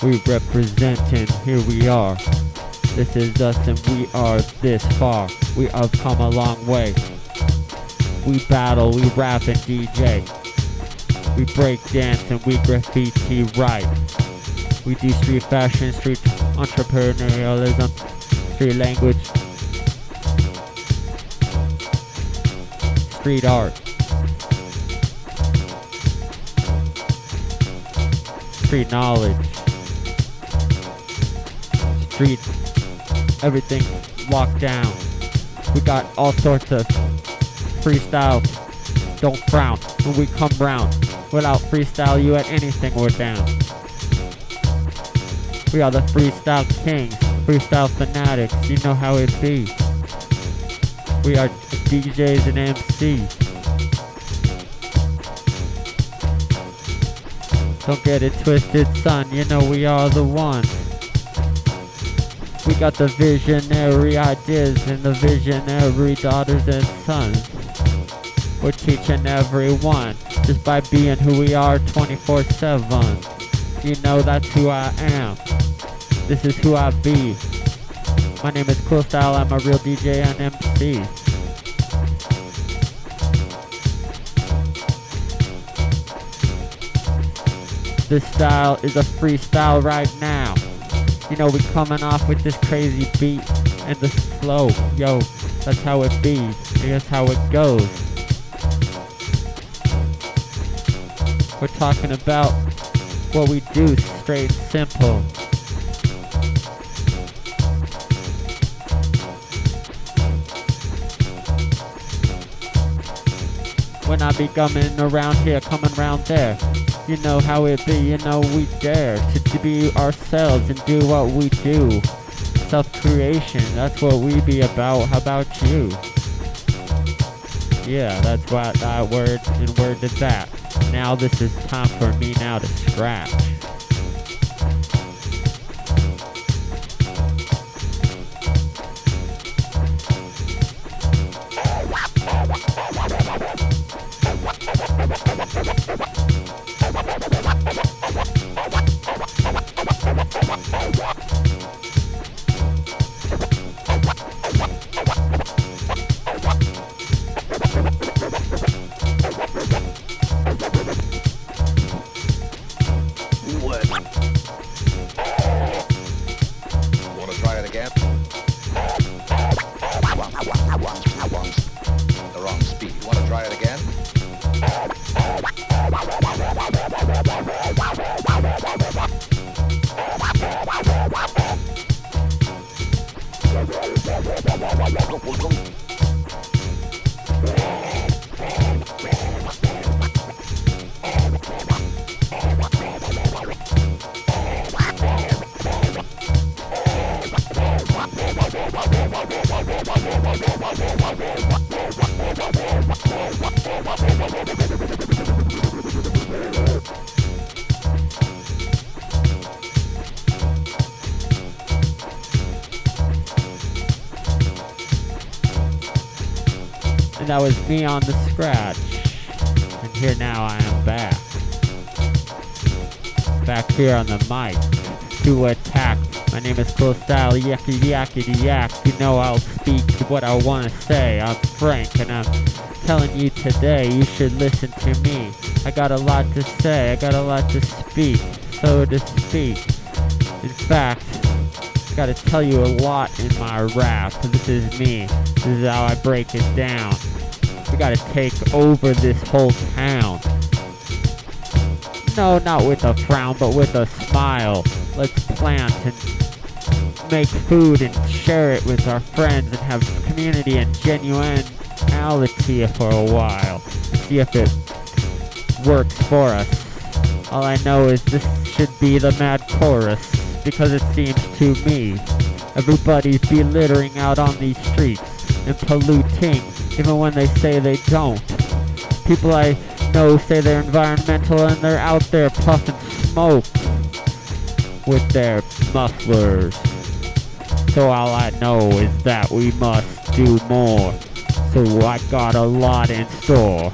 We representing, here we are. This is us and we are this far. We have come a long way. We battle, we rap and DJ. We break dance and we graffiti right. We do street fashion, street entrepreneurialism, street language, street art. Street knowledge. Street everything locked down. We got all sorts of freestyle. Don't frown when we come round. Without freestyle, you at anything we're down. We are the freestyle kings, freestyle fanatics. You know how it be. We are DJs and MCs. Don't get it twisted, son. You know we are the ones. We got the visionary ideas and the visionary daughters and sons. We're teaching everyone just by being who we are 24 7. You know that's who I am. This is who I be. My name is Cool Style, I'm a real DJ and MC. This style is a freestyle right now. You know, we coming off with this crazy beat and the flow. Yo, that's how it be. That's how it goes. We're talking about what we do, straight simple. When I be coming around here, coming around there. You know how it be, you know we dare to, to be ourselves and do what we do. Self-creation, that's what we be about. How about you? Yeah, that's what that word and word is that. Now this is time for me now to scratch. Try it again? That was me on the scratch. And here now I am back. Back here on the mic to attack. My name is Cool Style, yakety yakety yak. You know I'll speak what I want to say. I'm Frank and I'm telling you today you should listen to me. I got a lot to say, I got a lot to speak, so to speak. In fact, I gotta tell you a lot in my rap. This is me. This is how I break it down. We gotta take over this whole town. No, not with a frown, but with a smile. Let's plant and make food and share it with our friends and have community and genuinity for a while. See if it works for us. All I know is this should be the mad chorus because it seems to me everybody's be littering out on these streets and polluting even when they say they don't. People I know say they're environmental and they're out there puffing smoke with their mufflers. So all I know is that we must do more. So I got a lot in store.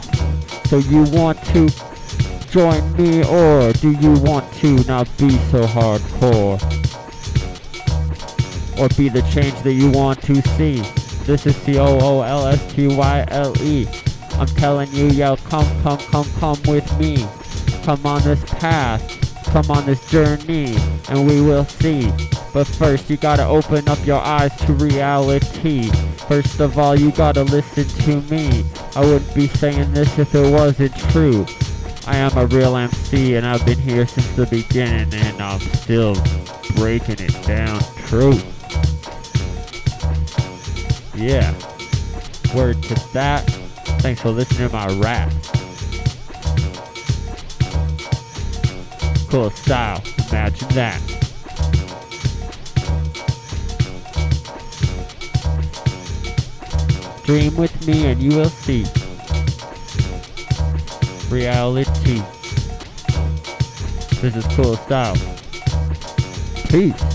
So you want to join me or do you want to not be so hardcore? Or be the change that you want to see? This is C-O-O-L-S-T-Y-L-E. I'm telling you, yo, come, come, come, come with me. Come on this path, come on this journey, and we will see. But first, you gotta open up your eyes to reality. First of all, you gotta listen to me. I wouldn't be saying this if it wasn't true. I am a real MC, and I've been here since the beginning, and I'm still breaking it down true. Yeah. Word to that. Thanks for listening to my rap. Cool style. Imagine that. Dream with me and you will see. Reality. This is cool style. Peace.